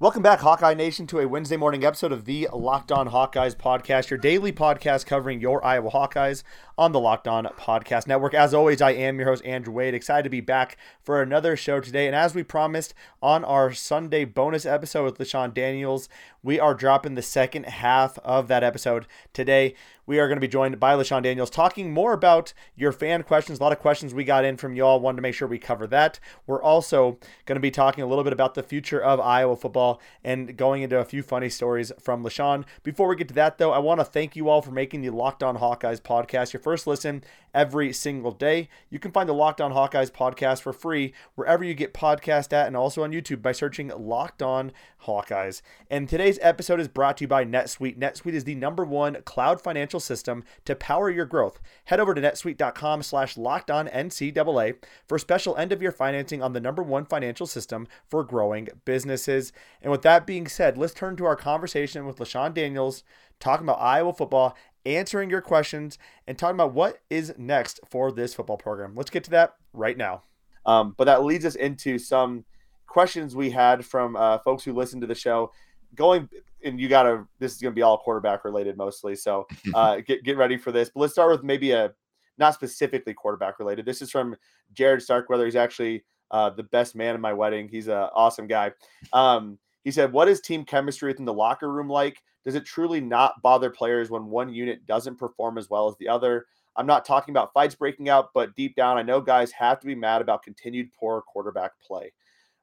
Welcome back, Hawkeye Nation, to a Wednesday morning episode of the Locked On Hawkeyes podcast, your daily podcast covering your Iowa Hawkeyes on the Locked On Podcast Network. As always, I am your host, Andrew Wade. Excited to be back for another show today. And as we promised on our Sunday bonus episode with LeShun Daniels, we are dropping the second half of that episode today. We are going to be joined by LeShun Daniels talking more about your fan questions. A lot of questions we got in from y'all. Wanted to make sure we cover that. We're also going to be talking a little bit about the future of Iowa football and going into a few funny stories from LeShun. Before we get to that, though, I want to thank you all for making the Locked On Hawkeyes podcast your first listen every single day. You can find the Locked On Hawkeyes podcast for free wherever you get podcast at and also on YouTube by searching Locked On Hawkeyes. And today's episode is brought to you by NetSuite. NetSuite is the number one cloud financial system to power your growth. Head over to netsuite.com slash locked on NCAA for special end of year financing on the number one financial system for growing businesses. And with that being said, let's turn to our conversation with LeShun Daniels talking about Iowa football answering your questions, and talking about what is next for this football program. Let's get to that right now. Um, but that leads us into some questions we had from uh, folks who listened to the show. Going and you gotta this is gonna be all quarterback related mostly. So uh, get get ready for this. But let's start with maybe a not specifically quarterback related. This is from Jared Starkweather. He's actually uh, the best man in my wedding. He's an awesome guy. Um, he said, "What is team chemistry within the locker room like? Does it truly not bother players when one unit doesn't perform as well as the other? I'm not talking about fights breaking out, but deep down, I know guys have to be mad about continued poor quarterback play.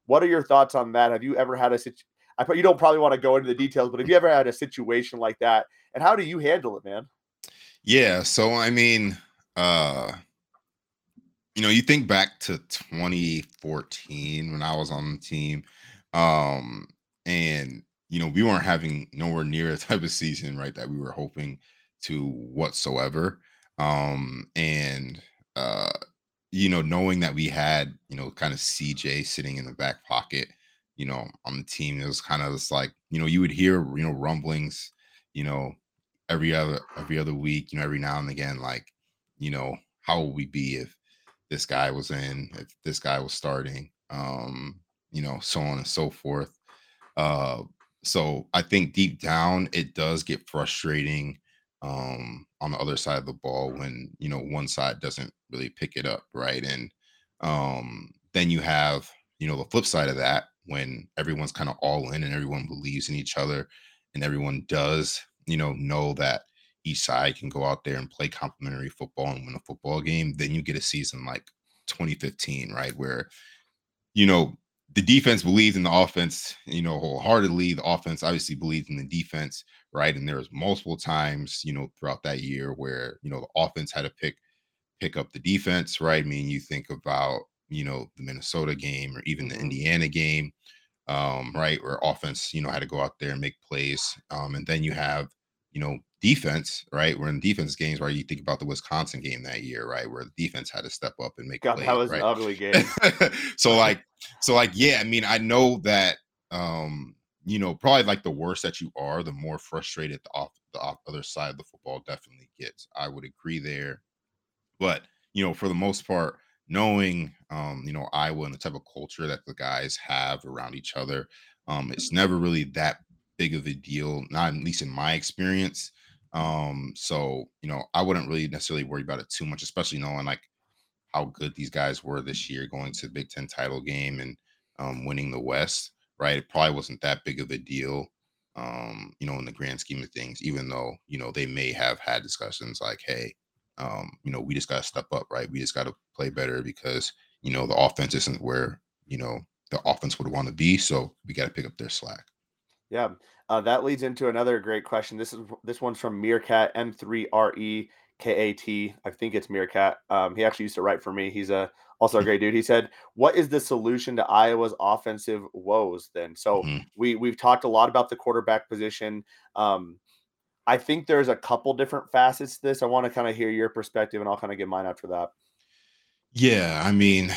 What are your thoughts on that? Have you ever had a situation? I you don't probably want to go into the details, but have you ever had a situation like that? And how do you handle it, man? Yeah. So I mean, uh, you know, you think back to 2014 when I was on the team, um, and you know, we weren't having nowhere near the type of season, right, that we were hoping to whatsoever. Um, and uh, you know, knowing that we had, you know, kind of CJ sitting in the back pocket, you know, on the team, it was kind of just like, you know, you would hear, you know, rumblings, you know, every other every other week, you know, every now and again, like, you know, how would we be if this guy was in, if this guy was starting, um, you know, so on and so forth. Uh, so I think deep down it does get frustrating um, on the other side of the ball when you know one side doesn't really pick it up, right? And um, then you have you know the flip side of that when everyone's kind of all in and everyone believes in each other and everyone does you know know that each side can go out there and play complementary football and win a football game then you get a season like 2015 right where you know the defense believes in the offense, you know, wholeheartedly. The offense obviously believes in the defense, right? And there was multiple times, you know, throughout that year where you know the offense had to pick pick up the defense, right? I mean, you think about you know the Minnesota game or even the mm-hmm. Indiana game, um, right, where offense, you know, had to go out there and make plays, um, and then you have you know defense, right? We're in defense games where you think about the Wisconsin game that year, right? Where the defense had to step up and make God, plays. That was right? an ugly game. so like, so like, yeah, I mean, I know that um, you know, probably like the worse that you are, the more frustrated the off the off other side of the football definitely gets. I would agree there. But you know, for the most part, knowing um, you know, Iowa and the type of culture that the guys have around each other, um, it's never really that big of a deal, not at least in my experience. Um, so you know, I wouldn't really necessarily worry about it too much, especially knowing like how good these guys were this year going to the Big Ten title game and um, winning the West. Right, it probably wasn't that big of a deal, um, you know, in the grand scheme of things. Even though you know they may have had discussions like, "Hey, um, you know, we just got to step up, right? We just got to play better because you know the offense isn't where you know the offense would want to be, so we got to pick up their slack." Yeah, uh, that leads into another great question. This is this one's from Meerkat M three R E K A T. I think it's Meerkat. Um, he actually used to write for me. He's a also a great dude. He said, "What is the solution to Iowa's offensive woes?" Then, so mm-hmm. we we've talked a lot about the quarterback position. Um, I think there's a couple different facets to this. I want to kind of hear your perspective, and I'll kind of give mine after that. Yeah, I mean,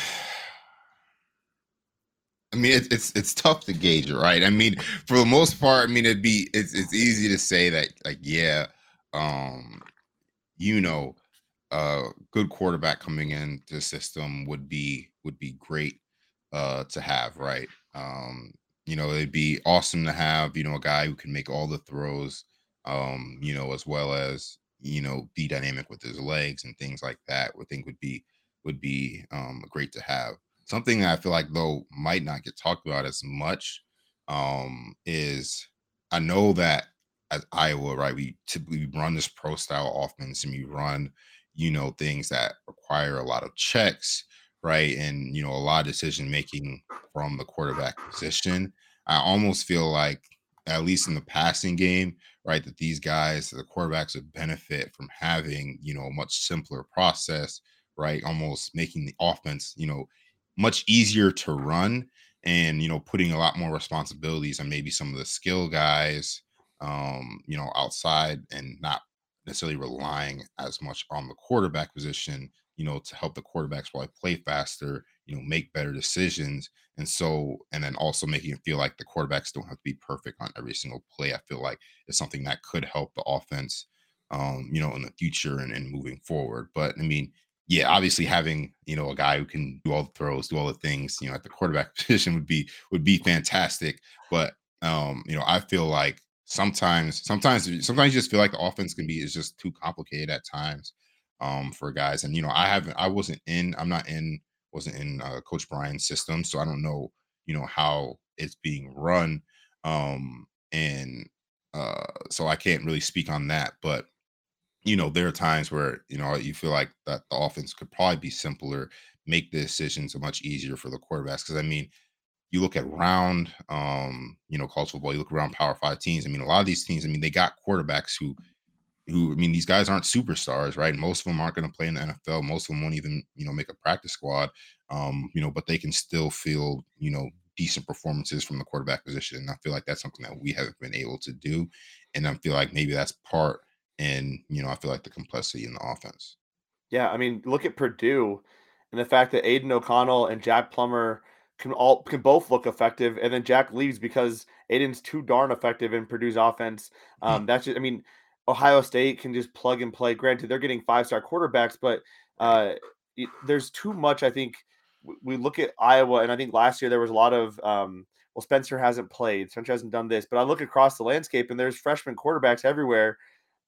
I mean, it's it's it's tough to gauge, right? I mean, for the most part, I mean, it'd be it's it's easy to say that, like, yeah, um, you know, a good quarterback coming into the system would be would be great uh to have, right? Um, You know, it'd be awesome to have, you know, a guy who can make all the throws, um, you know, as well as, you know, be dynamic with his legs and things like that. I think would be would be um great to have. Something that I feel like though might not get talked about as much um is I know that at Iowa, right, we typically run this pro style offense and we run, you know, things that require a lot of checks, right? And, you know, a lot of decision making from the quarterback position. I almost feel like, at least in the passing game, right, that these guys, the quarterbacks would benefit from having, you know, a much simpler process, right? Almost making the offense, you know, much easier to run and, you know, putting a lot more responsibilities on maybe some of the skill guys, um, you know, outside and not necessarily relying as much on the quarterback position, you know, to help the quarterbacks probably play faster, you know, make better decisions. And so, and then also making it feel like the quarterbacks don't have to be perfect on every single play. I feel like it's something that could help the offense, um, you know, in the future and, and moving forward. But I mean, yeah, obviously having you know a guy who can do all the throws, do all the things, you know, at the quarterback position would be would be fantastic. But um, you know, I feel like sometimes sometimes sometimes you just feel like the offense can be is just too complicated at times um for guys and you know i haven't i wasn't in i'm not in wasn't in uh, coach brian's system so i don't know you know how it's being run um and uh so i can't really speak on that but you know there are times where you know you feel like that the offense could probably be simpler make the decisions much easier for the quarterbacks because i mean you look at round, um, you know, college football, you look around power five teams. I mean, a lot of these teams, I mean, they got quarterbacks who who I mean, these guys aren't superstars, right? Most of them aren't going to play in the NFL. Most of them won't even, you know, make a practice squad. Um, you know, but they can still feel, you know, decent performances from the quarterback position. And I feel like that's something that we haven't been able to do. And I feel like maybe that's part and you know, I feel like the complexity in the offense. Yeah, I mean, look at Purdue and the fact that Aidan O'Connell and Jack Plummer can all can both look effective, and then Jack leaves because Aidan's too darn effective in Purdue's offense. Hmm. Um, that's just, I mean, Ohio State can just plug and play. Granted, they're getting five star quarterbacks, but uh, it, there's too much. I think we look at Iowa, and I think last year there was a lot of um, well, Spencer hasn't played, Spencer hasn't done this, but I look across the landscape, and there's freshman quarterbacks everywhere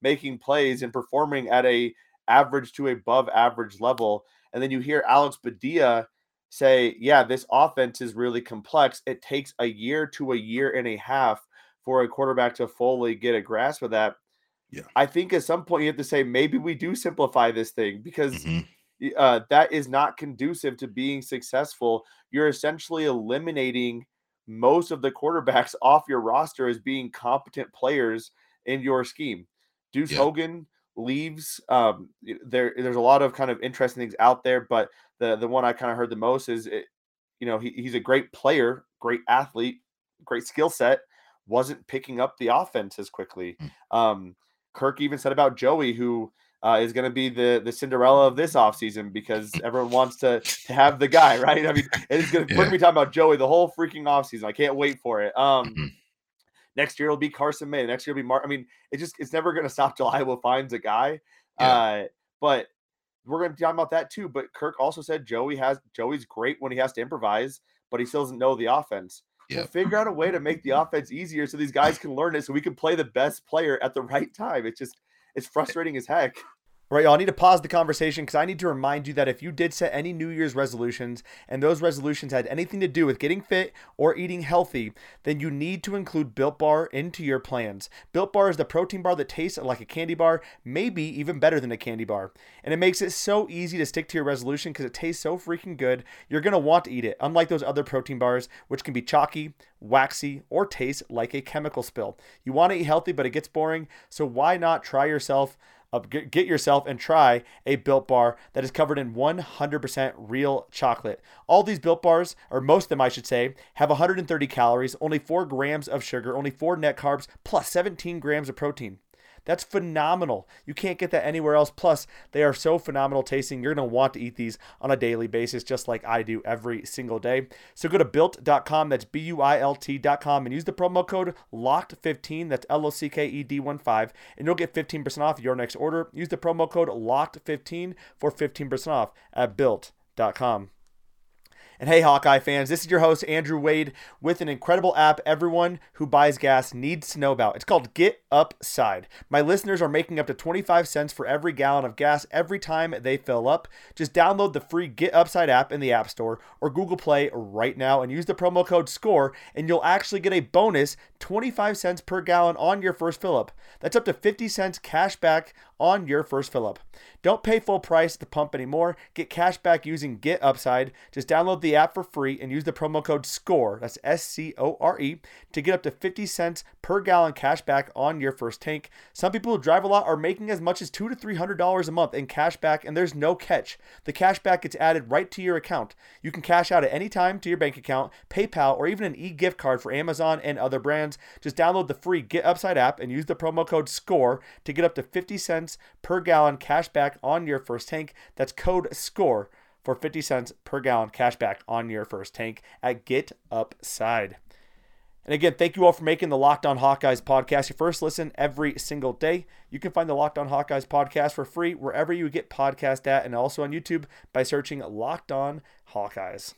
making plays and performing at a average to above average level. And then you hear Alex Padilla say, yeah, this offense is really complex. It takes a year to a year and a half for a quarterback to fully get a grasp of that. Yeah. I think at some point you have to say, maybe we do simplify this thing because mm-hmm. uh, that is not conducive to being successful. You're essentially eliminating most of the quarterbacks off your roster as being competent players in your scheme. Deuce yeah. Hogan leaves. Um, there, there's a lot of kind of interesting things out there, but the the one I kind of heard the most is, it, you know, he, he's a great player, great athlete, great skill set, wasn't picking up the offense as quickly. Mm. Um, Kirk even said about Joey, who uh, is going to be the the Cinderella of this offseason because everyone wants to to have the guy, right? I mean, it's going to yeah. be talking about Joey the whole freaking offseason. I can't wait for it. Um, mm-hmm. Next year it'll be Carson May. Next year it'll be Mark. I mean, it just it's never going to stop till Iowa finds a guy. Yeah. Uh, but we're going to be talking about that too. But Kirk also said Joey has Joey's great when he has to improvise, but he still doesn't know the offense. Yeah. So figure out a way to make the offense easier so these guys can learn it, so we can play the best player at the right time. It's just it's frustrating as heck. Right, y'all. I need to pause the conversation because I need to remind you that if you did set any New Year's resolutions and those resolutions had anything to do with getting fit or eating healthy, then you need to include Built Bar into your plans. Built Bar is the protein bar that tastes like a candy bar, maybe even better than a candy bar. And it makes it so easy to stick to your resolution because it tastes so freaking good, you're going to want to eat it, unlike those other protein bars, which can be chalky, waxy, or taste like a chemical spill. You want to eat healthy, but it gets boring, so why not try yourself? Uh, get yourself and try a built bar that is covered in 100% real chocolate. All these built bars, or most of them, I should say, have 130 calories, only 4 grams of sugar, only 4 net carbs, plus 17 grams of protein. That's phenomenal. You can't get that anywhere else. Plus, they are so phenomenal tasting. You're going to want to eat these on a daily basis, just like I do every single day. So go to built.com, that's B U I L T.com, and use the promo code LOCKED15, that's L O C K E D 1 5, and you'll get 15% off your next order. Use the promo code LOCKED15 for 15% off at built.com. And hey, Hawkeye fans, this is your host, Andrew Wade, with an incredible app everyone who buys gas needs to know about. It's called Get Upside. My listeners are making up to 25 cents for every gallon of gas every time they fill up. Just download the free Get Upside app in the App Store or Google Play right now and use the promo code SCORE, and you'll actually get a bonus 25 cents per gallon on your first fill up. That's up to 50 cents cash back on your first fill up. Don't pay full price at the pump anymore. Get cash back using Get Upside. Just download the app for free and use the promo code SCORE, that's S C O R E, to get up to 50 cents per gallon cash back on your first tank. Some people who drive a lot are making as much as two to three hundred dollars a month in cash back, and there's no catch. The cash back gets added right to your account. You can cash out at any time to your bank account, PayPal, or even an e-gift card for Amazon and other brands. Just download the free Get Upside app and use the promo code SCORE to get up to 50 cents per gallon cash back on your first tank. That's code SCORE for 50 cents per gallon cash back on your first tank at Get Upside. And again, thank you all for making the Locked On Hawkeyes podcast your first listen every single day. You can find the Locked On Hawkeyes podcast for free wherever you get podcast at and also on YouTube by searching Locked On Hawkeyes.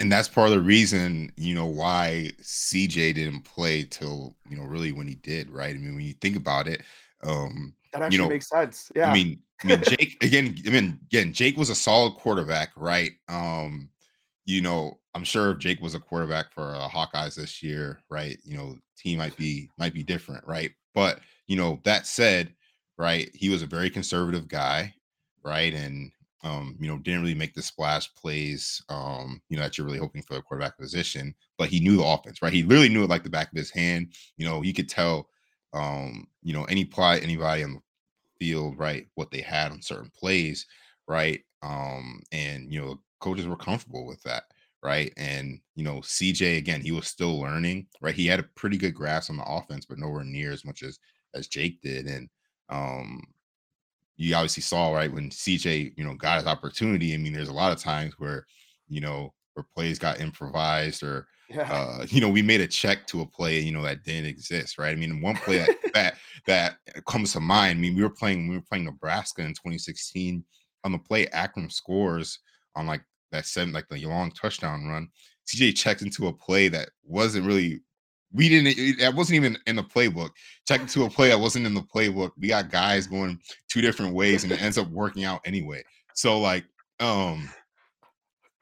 And that's part of the reason, you know, why CJ didn't play till, you know, really when he did, right? I mean, when you think about it, um, That actually you know, makes sense. Yeah. I mean, I mean, Jake again. I mean, again, Jake was a solid quarterback, right? Um, you know, I'm sure if Jake was a quarterback for uh, Hawkeyes this year, right? You know, team might be might be different, right? But you know, that said, right, he was a very conservative guy, right? And um, you know, didn't really make the splash plays, um, you know, that you're really hoping for the quarterback position. But he knew the offense, right? He literally knew it like the back of his hand. You know, he could tell, um, you know, any play, anybody on the field, right, what they had on certain plays, right? Um, and you know, coaches were comfortable with that, right? And you know, CJ again, he was still learning, right? He had a pretty good grasp on the offense, but nowhere near as much as as Jake did. And um, you obviously saw right when CJ, you know, got his opportunity. I mean, there's a lot of times where, you know, where plays got improvised or yeah. uh, you know, we made a check to a play, you know, that didn't exist, right? I mean, one play that that, that comes to mind. I mean, we were playing, we were playing Nebraska in 2016 on the play Akrum scores on like that seven, like the long touchdown run. CJ checked into a play that wasn't really we didn't that wasn't even in the playbook. Check into a play that wasn't in the playbook. We got guys going two different ways and it ends up working out anyway. So like um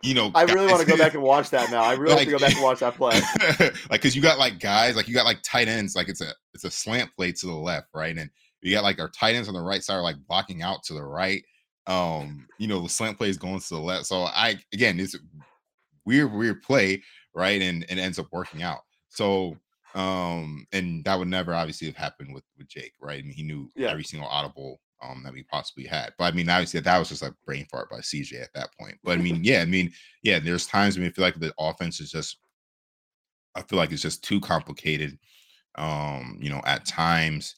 you know, I really guys- want to go back and watch that now. I really Like- want to go back and watch that play. like because you got like guys like you got like tight ends like it's a it's a slant play to the left right? And you got like our tight ends on the right side are like blocking out to the right. Um you know the slant play is going to the left. So i again it's a weird weird play right? And and it ends up working out. So um and that would never obviously have happened with with jake right? I mean he knew Yeah. every single audible um that we possibly had but i mean obviously that was just a brain fart by cj at that point but i mean yeah i mean yeah there's times when I feel like the offense is just I feel like it's just too complicated, um, you know, at times,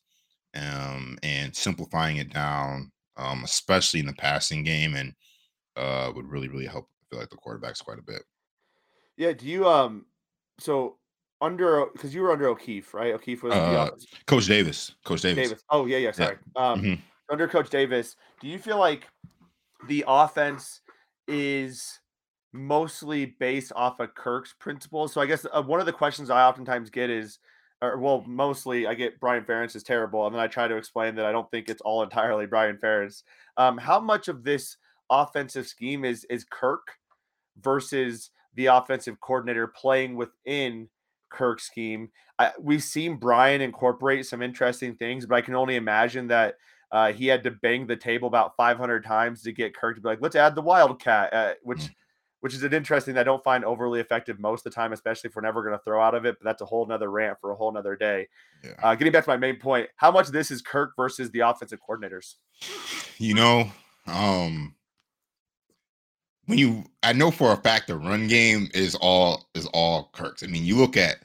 um, and simplifying it down, um, especially in the passing game, and uh, would really, really help. I feel like the quarterbacks quite a bit. Yeah. Do you um? So under because you were under O'Keefe, right? O'Keefe was Uh. Coach Davis, Coach Davis. Davis. Oh yeah, yeah. Sorry. Um, Mhm. Under Coach Davis, do you feel like the offense is mostly based off of Kirk's principles? So I guess uh, one of the questions I oftentimes get is, or well, mostly I get Brian Ferentz is terrible, and then I try to explain that I don't think it's all entirely Brian Ferentz. Um, how much of this offensive scheme is is Kirk versus the offensive coordinator playing within Kirk's scheme? I, we've seen Brian incorporate some interesting things, but I can only imagine that uh, he had to bang the table about 500 times to get Kirk to be like, let's add the Wildcat, uh, which Mm. which is an interesting that I don't find overly effective most of the time, especially if we're never going to throw out of it. But that's a whole nother rant for a whole nother day. Yeah. Uh, getting back to my main point, how much of this is Kirk versus the offensive coordinators? You know, um, when you, I know for a fact the run game is all is all Kirk's. I mean, you look at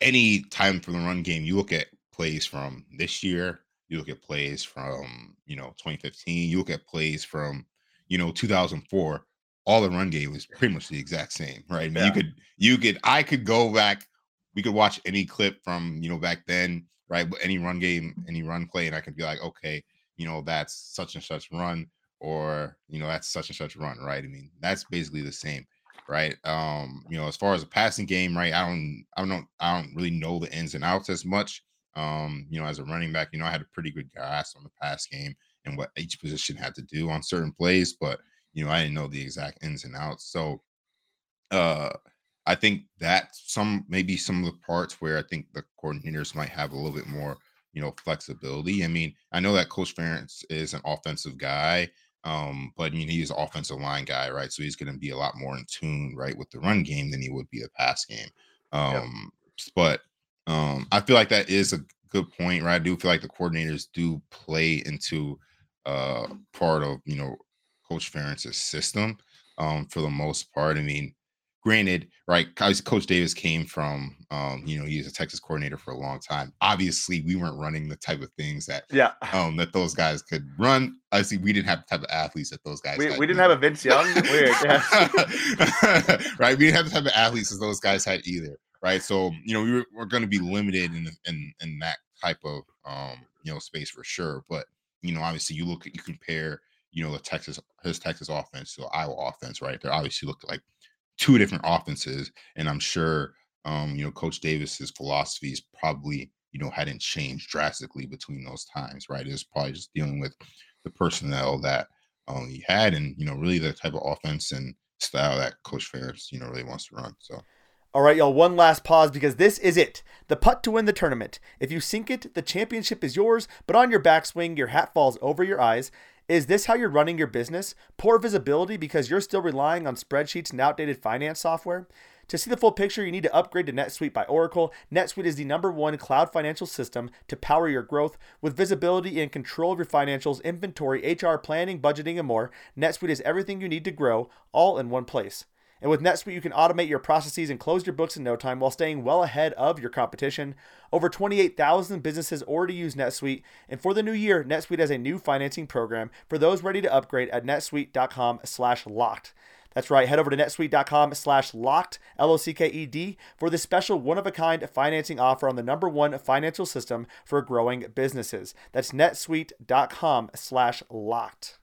any time for the run game, you look at plays from this year, you look at plays from you know 2015, you look at plays from you know 2004. All the run game is pretty much the exact same, right? Yeah. you could you could I could go back, we could watch any clip from you know back then, right? Any run game, any run play, and I could be like, okay, you know that's such and such run or you know that's such and such run right i mean that's basically the same right? Um, you know, as far as a passing game, right? I don't, I don't, I don't really know the ins and outs as much. Um, you know, as a running back, you know, I had a pretty good grasp on the pass game and what each position had to do on certain plays, but you know, I didn't know the exact ins and outs. So, uh, I think that some maybe some of the parts where I think the coordinators might have a little bit more, you know, flexibility. I mean, I know that Coach Ferentz is an offensive guy, um, but I mean he's an offensive line guy, right? So he's going to be a lot more in tune, right, with the run game than he would be the pass game. Um, yep. but um, I feel like that is a good point, right? I do feel like the coordinators do play into uh part of you know Coach Ferentz's system um for the most part. I mean, granted, right? Coach Davis came from, um, you know, he was a Texas coordinator for a long time. Obviously, we weren't running the type of things that, yeah, um, that those guys could run. Obviously, we didn't have the type of athletes that those guys. We, we didn't have a Vince Young. Weird, right? We didn't have the type of athletes as those guys had either, right? So, you know, we were, we're going to be limited in in in that type of, um, you know, space for sure. But you know, obviously, you look at you compare, you know, the Texas his Texas offense to the Iowa offense, right? They're obviously look like two different offenses, and I'm sure um, you know Coach Davis's philosophies probably you know hadn't changed drastically between those times, right? It's probably just dealing with the personnel that um, he had, and you know really the type of offense and style that Coach Ferentz you know really wants to run. So. All right, y'all, one last pause because this is it. The putt to win the tournament. If you sink it, the championship is yours, but on your backswing, your hat falls over your eyes. Is this how you're running your business? Poor visibility because you're still relying on spreadsheets and outdated finance software? To see the full picture, you need to upgrade to NetSuite by Oracle. NetSuite is the number one cloud financial system to power your growth. With visibility and control of your financials, inventory, HR, planning, budgeting, and more, NetSuite is everything you need to grow, all in one place. And with NetSuite, you can automate your processes and close your books in no time while staying well ahead of your competition. Over 28,000 businesses already use NetSuite, and for the new year, NetSuite has a new financing program for those ready to upgrade at netsuite.com/locked. That's right. Head over to netsuite.com slash locked, L O C K E D, for this special one of a kind financing offer on the number one financial system for growing businesses. That's netsuite.com slash locked.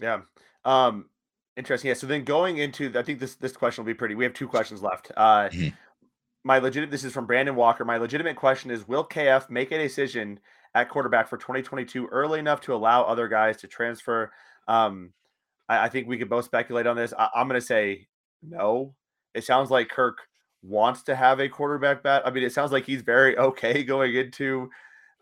Yeah. Um, interesting. Yeah. So then going into, I think this this question will be pretty. We have two questions left. Uh, mm-hmm. My legitimate. This is from Brandon Walker. My legitimate question is: Will KF make a decision at quarterback for 2022 early enough to allow other guys to transfer? Um, I, I think we could both speculate on this. I, I'm going to say no. It sounds like Kirk wants to have a quarterback bat. I mean, it sounds like he's very okay going into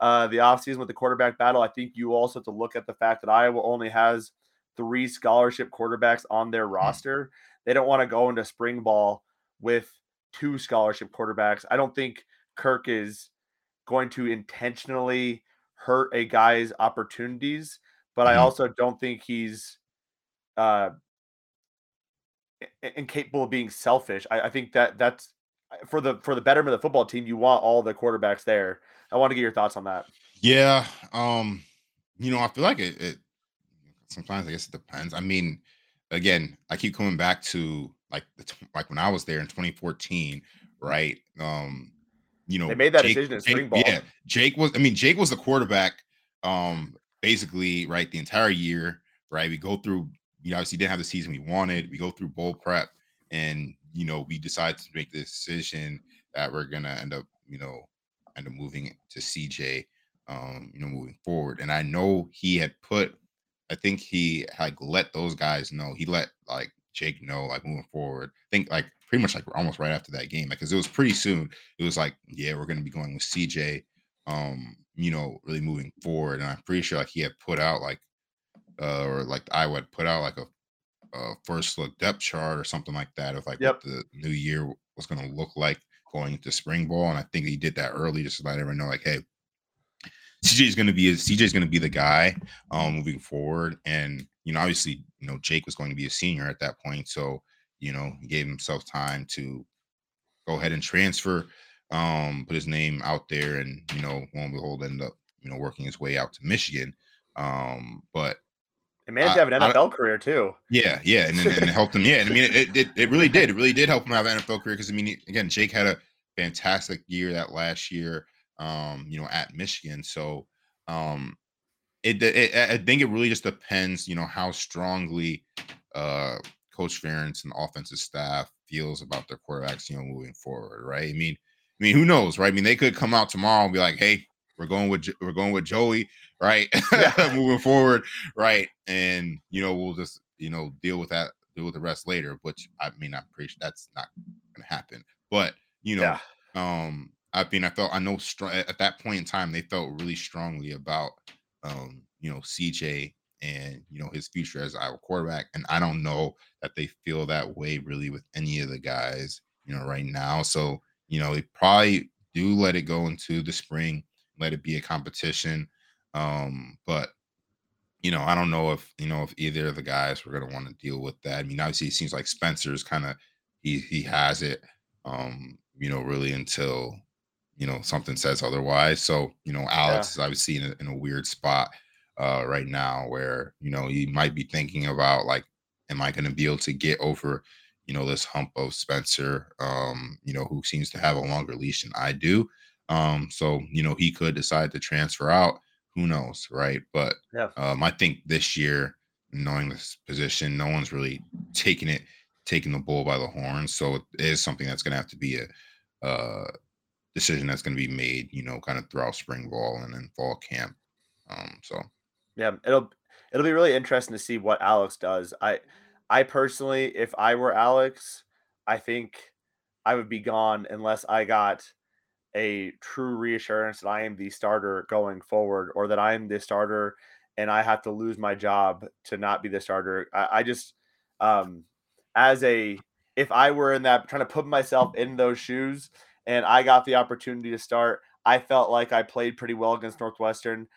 uh, the offseason with the quarterback battle. I think you also have to look at the fact that Iowa only has three scholarship quarterbacks on their hmm. roster. They don't want to go into spring ball with two scholarship quarterbacks. I don't think Kirk is going to intentionally hurt a guy's opportunities, but I mm-hmm. also don't think he's uh incapable of being selfish. I, I think that that's for the for the betterment of the football team. You want all the quarterbacks there. I want to get your thoughts on that. Yeah, um, you know, I feel like it, it sometimes I guess it depends. I mean, again, I keep coming back to like the like when I was there in 2014, right? Um, you know, they made that Jake, decision in spring Jake, ball. Yeah, Jake was. I mean, Jake was the quarterback. Um, basically, right, the entire year, right. We go through. You obviously didn't have the season we wanted. We go through bowl prep, and you know, we decided to make the decision that we're gonna end up, you know, end up moving to CJ. Um, you know, moving forward. And I know he had put I think he like let those guys know. He let like Jake know, like moving forward. I think like pretty much like almost right after that game, because like, it was pretty soon. It was like, yeah, we're gonna be going with CJ. Um, you know, really moving forward, and I'm pretty sure like he had put out like, uh, or like I would put out like a, a first look depth chart or something like that of like yep. what the new year was gonna look like going into spring ball, and I think he did that early just to let everyone know, like, hey, CJ is going to be CJ is going to be the guy um, moving forward, and you know, obviously, you know, Jake was going to be a senior at that point, so you know, he gave himself time to go ahead and transfer, um, put his name out there, and you know, lo and behold, end up you know working his way out to Michigan. Um, but it managed to have an NFL I, career too. Yeah, yeah, and, and, and it helped him. Yeah, and I mean, it, it, it really did. It really did help him have an NFL career because I mean, again, Jake had a fantastic year that last year um, you know, at Michigan. So, um, it, it, I think it really just depends, you know, how strongly uh Coach Ferentz and the offensive staff feels about their quarterbacks, you know, moving forward, right? I mean, I mean, who knows, right? I mean, they could come out tomorrow and be like, "Hey, we're going with we're going with Joey, right? Yeah. moving forward, right? And you know, we'll just you know deal with that, deal with the rest later. Which I mean, I'm pretty sure that's not going to happen. But you know, yeah. um, I mean, I felt I know str- at that point in time they felt really strongly about um, you know, CJ and you know his future as Iowa quarterback. And I don't know that they feel that way really with any of the guys, you know, right now. So, you know, they probably do let it go into the spring, let it be a competition. Um, but you know, I don't know if you know if either of the guys were gonna want to deal with that. I mean, obviously it seems like Spencer's kind of he he has it um, you know, really until you know something says otherwise. So, you know, Alex yeah. is obviously in a, in a weird spot uh, right now where you know he might be thinking about like, am I going to be able to get over you know this hump of Spencer, um, you know, who seems to have a longer leash than I do. Um, so you know he could decide to transfer out. Who knows, right? But yeah. um, I think this year, knowing this position, no one's really taking it, taking the bull by the horns. So it is something that's going to have to be a uh, decision that's going to be made, you know, kind of throughout spring ball and then fall camp. Um, so yeah, it'll it'll be really interesting to see what Alex does. I I personally, if I were Alex, I think I would be gone unless I got a true reassurance that I am the starter going forward, or that I am the starter and I have to lose my job to not be the starter. I, I just, um, as a, if I were in that, trying to put myself in those shoes, and I got the opportunity to start, I felt like I played pretty well against Northwestern.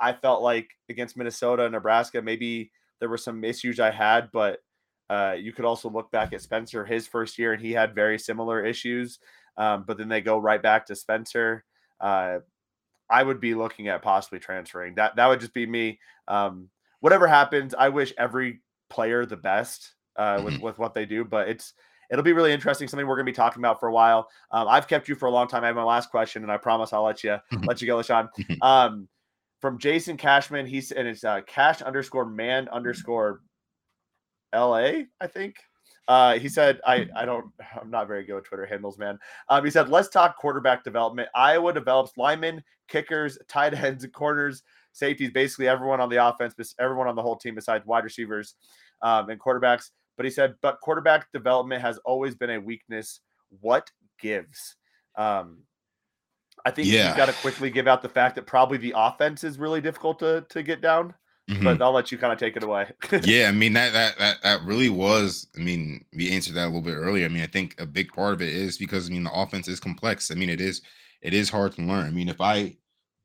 I felt like against Minnesota and Nebraska, maybe there were some issues I had, but uh, you could also look back at Spencer his first year, and he had very similar issues. Um, but then they go right back to Spencer. Uh, I would be looking at possibly transferring. That that would just be me. Um, whatever happens, I wish every player the best uh, with mm-hmm. with what they do. But it's it'll be really interesting. Something we're going to be talking about for a while. Um, I've kept you for a long time. I have my last question, and I promise I'll let you let you go, LeShun. Um, from Jason Cashman, he's and it's uh, Cash underscore man underscore LA, I think. Uh, he said, I, I don't, I'm not very good with Twitter handles, man. Um, he said, let's talk quarterback development. Iowa develops linemen, kickers, tight ends, corners, safeties, basically everyone on the offense, everyone on the whole team besides wide receivers um, and quarterbacks. But he said, but quarterback development has always been a weakness. What gives? Um, I think yeah. you've got to quickly give out the fact that probably the offense is really difficult to to get down. Mm-hmm. But I'll let you kind of take it away. yeah, I mean that that that that really was. I mean, we answered that a little bit earlier. I mean, I think a big part of it is because I mean the offense is complex. I mean, it is it is hard to learn. I mean, if I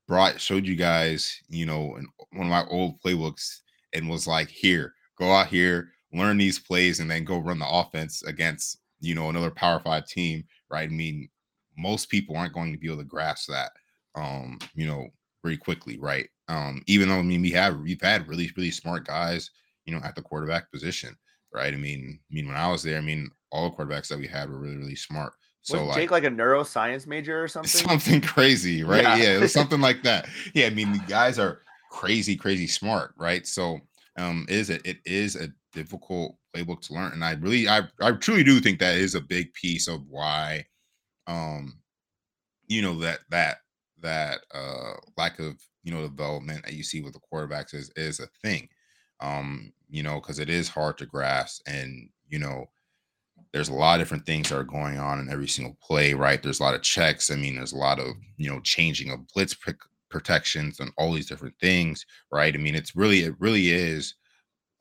brought showed you guys, you know, one of my old playbooks and was like, here, go out here, learn these plays, and then go run the offense against you know another Power Five team, right? I mean, most people aren't going to be able to grasp that, um, you know, very quickly, right? Um, even though I mean we have we've had really really smart guys, you know, at the quarterback position, right? I mean, I mean when I was there, I mean all the quarterbacks that we had were really really smart. So was like, Jake like a neuroscience major or something? Something crazy, right? Yeah, yeah it was something like that. Yeah, I mean the guys are crazy, crazy smart, right? So um, it is a, it is a difficult playbook to learn, and I really, I, I truly do think that is a big piece of why, um, you know that that that uh lack of you know development that you see with the quarterbacks is is a thing. Um you know because it is hard to grasp and you know there's a lot of different things that are going on in every single play right? There's a lot of checks i mean there's a lot of you know changing of blitz pr- protections and all these different things right i mean it's really it really is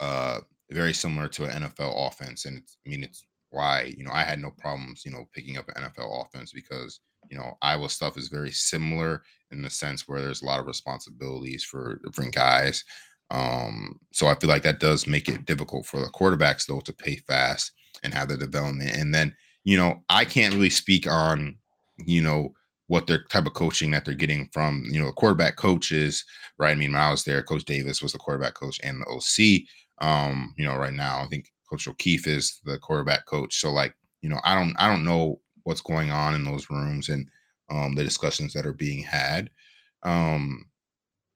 uh very similar to an nfl offense and it's i mean it's why you know i had no problems you know picking up an nfl offense because you know, Iowa stuff is very similar in the sense where there's a lot of responsibilities for different guys. Um, so I feel like that does make it difficult for the quarterbacks though to pay fast and have the development. And then, you know, I can't really speak on, you know, what their type of coaching that they're getting from, you know, the quarterback coaches, right? I mean, was there, Coach Davis was the quarterback coach and the OC. Um, you know, right now I think Coach O'Keefe is the quarterback coach. So like, you know, I don't I don't know what's going on in those rooms and um, the discussions that are being had. Um,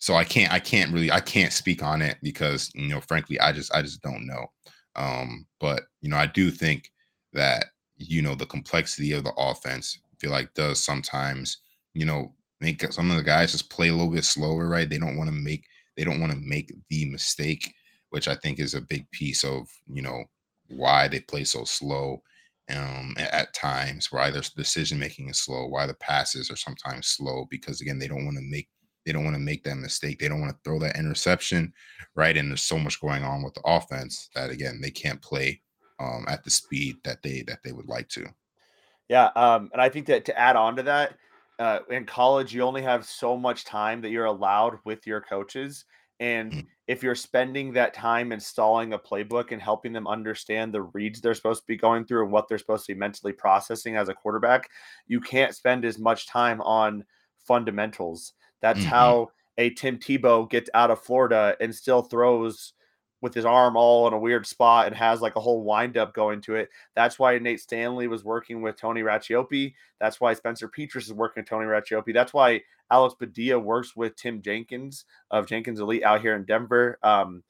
so I can't I can't really I can't speak on it because you know frankly I just I just don't know. Um, but you know I do think that you know the complexity of the offense feel like does sometimes you know make some of the guys just play a little bit slower, right? They don't want to make they don't want to make the mistake, which I think is a big piece of you know why they play so slow um, at times, why their decision making is slow, why the passes are sometimes slow, because again, they don't want to make they don't want to make that mistake. They don't want to throw that interception, right? And there's so much going on with the offense that again they can't play um, at the speed that they that they would like to. Yeah, um, and I think that to add on to that, uh, in college you only have so much time that you're allowed with your coaches, and mm. if you're spending that time installing a playbook and helping them understand the reads they're supposed to be going through and what they're supposed to be mentally processing as a quarterback, you can't spend as much time on fundamentals that's mm-hmm. how a Tim Tebow gets out of Florida and still throws with his arm all in a weird spot and has like a whole windup going to it. That's why Nate Stanley was working with Tony Racioppi. That's why Spencer Petras is working with Tony Racioppi. That's why Alex Padilla works with Tim Jenkins of Jenkins Elite out here in Denver. Um,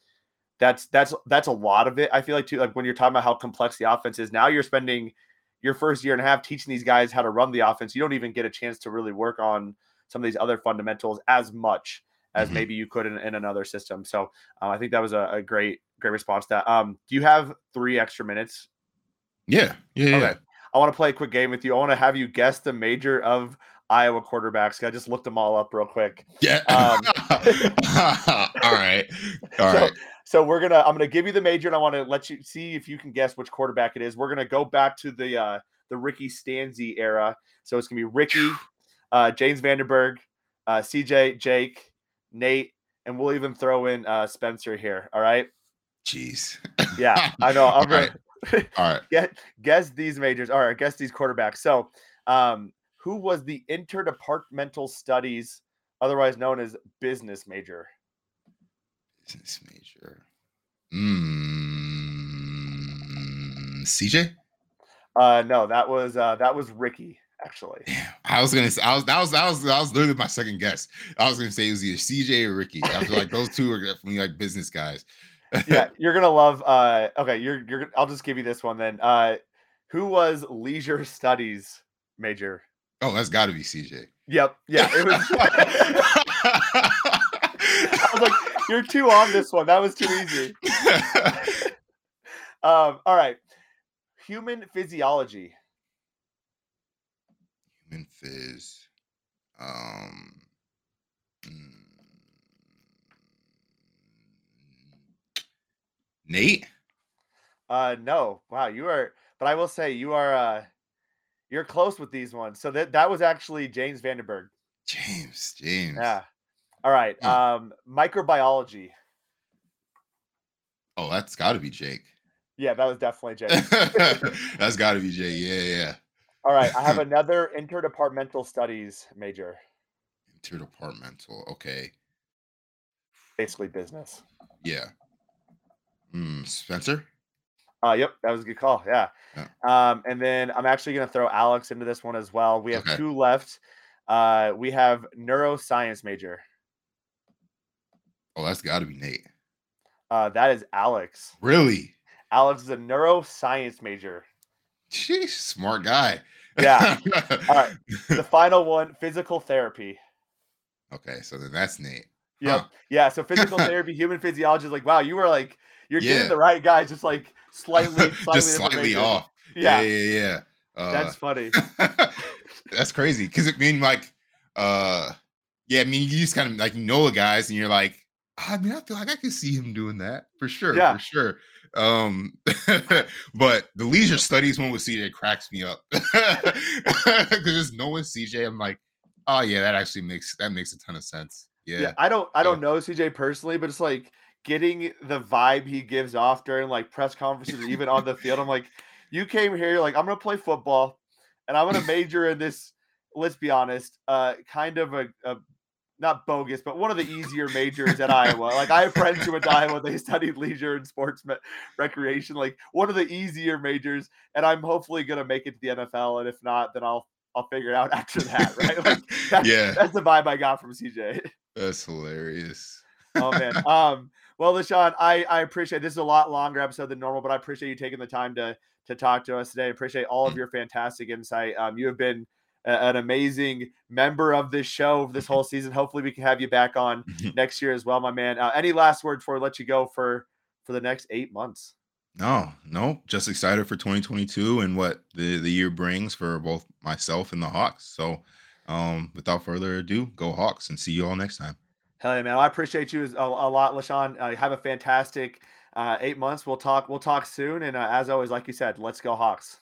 that's that's that's a lot of it. I feel like too, like when you're talking about how complex the offense is, now you're spending your first year and a half teaching these guys how to run the offense. You don't even get a chance to really work on some of these other fundamentals as much as mm-hmm. maybe you could in, in another system. So um, I think that was a, a, great, great response to that. Um, do you have three extra minutes? Yeah. Yeah. Okay. Yeah. I want to play a quick game with you. I want to have you guess the major of Iowa quarterbacks. I just looked them all up real quick. Yeah. Um, all right. All so, right. So we're gonna. I'm gonna give you the major, and I want to let you see if you can guess which quarterback it is. We're gonna go back to the uh, the Ricky Stanzi era. So it's gonna be Ricky, uh, James Vandenberg, uh, CJ, Jake, Nate, and we'll even throw in uh, Spencer here. All right. Jeez. Yeah, I know. I'm all right. all right. Get guess these majors. All right, guess these quarterbacks. So, um, who was the interdepartmental studies, otherwise known as business major? Business major. Hmm. CJ. Uh, no, that was uh, that was Ricky actually. I was gonna say I was that was that was that was literally my second guess. I was gonna say it was either CJ or Ricky. I feel like those two are definitely like business guys. yeah, you're gonna love uh okay, you're you're I'll just give you this one then. Uh who was leisure studies major? Oh, that's gotta be CJ. Yep. Yeah, it was I was like, you're too on this one. That was too easy. um, all right. Human physiology human fizz. Um, mm, Nate. Uh, no. Wow, you are. But I will say you are. Uh, you're close with these ones. So that that was actually James Vandenberg. James. James. Yeah. All right. Um, microbiology. Oh, that's got to be Jake. Yeah, that was definitely Jake. that's got to be Jake. Yeah, yeah. All right, I have another interdepartmental studies major. Interdepartmental, okay. Basically business. Yeah. Mm, Spencer? Uh, yep, that was a good call. Yeah. yeah. Um, and then I'm actually going to throw Alex into this one as well. We have okay. two left. Uh, we have neuroscience major. Oh, that's got to be Nate. Uh, that is Alex. Really? Alex is a neuroscience major. Sheesh, smart guy. Yeah. All right. The final one, physical therapy. Okay, so then that's neat. Yep. Huh. Yeah. So physical therapy, human physiology is like, wow, you were like, you're yeah. getting the right guy, just like slightly, slightly just slightly off. Yeah, yeah, yeah. yeah. Uh, that's funny. that's crazy because it mean like, uh, yeah, I mean you just kind of like you know the guys, and you're like, I mean, I feel like I can see him doing that for sure, yeah. for sure. Um, but the leisure studies one with CJ cracks me up because no one CJ. I'm like, oh yeah, that actually makes that makes a ton of sense. Yeah, yeah I don't I don't know CJ personally, but it's like getting the vibe he gives off during like press conferences, even on the field. I'm like, you came here, you're like, I'm gonna play football, and I'm gonna major in this. Let's be honest, uh, kind of a, a not bogus, but one of the easier majors at Iowa. Like I have friends who went to Iowa, they studied leisure and sports me- recreation, like one of the easier majors. And I'm hopefully gonna make it to the NFL. And if not, then I'll I'll figure it out after that, right? Like that's, yeah, that's the vibe I got from CJ. That's hilarious. oh man. Um. Well, LeShun, I I appreciate this is a lot longer episode than normal, but I appreciate you taking the time to to talk to us today. I appreciate all of mm. your fantastic insight. Um, you have been an amazing member of this show this whole season. Hopefully, we can have you back on next year as well, my man. Uh, any last words before I let you go for for the next eight months? No, no, just excited for 2022 and what the the year brings for both myself and the Hawks. So, um, without further ado, go Hawks and see you all next time. Hell yeah, man! I appreciate you a, a lot, LeShun. Uh, have a fantastic uh, eight months. We'll talk. We'll talk soon. And uh, as always, like you said, let's go Hawks.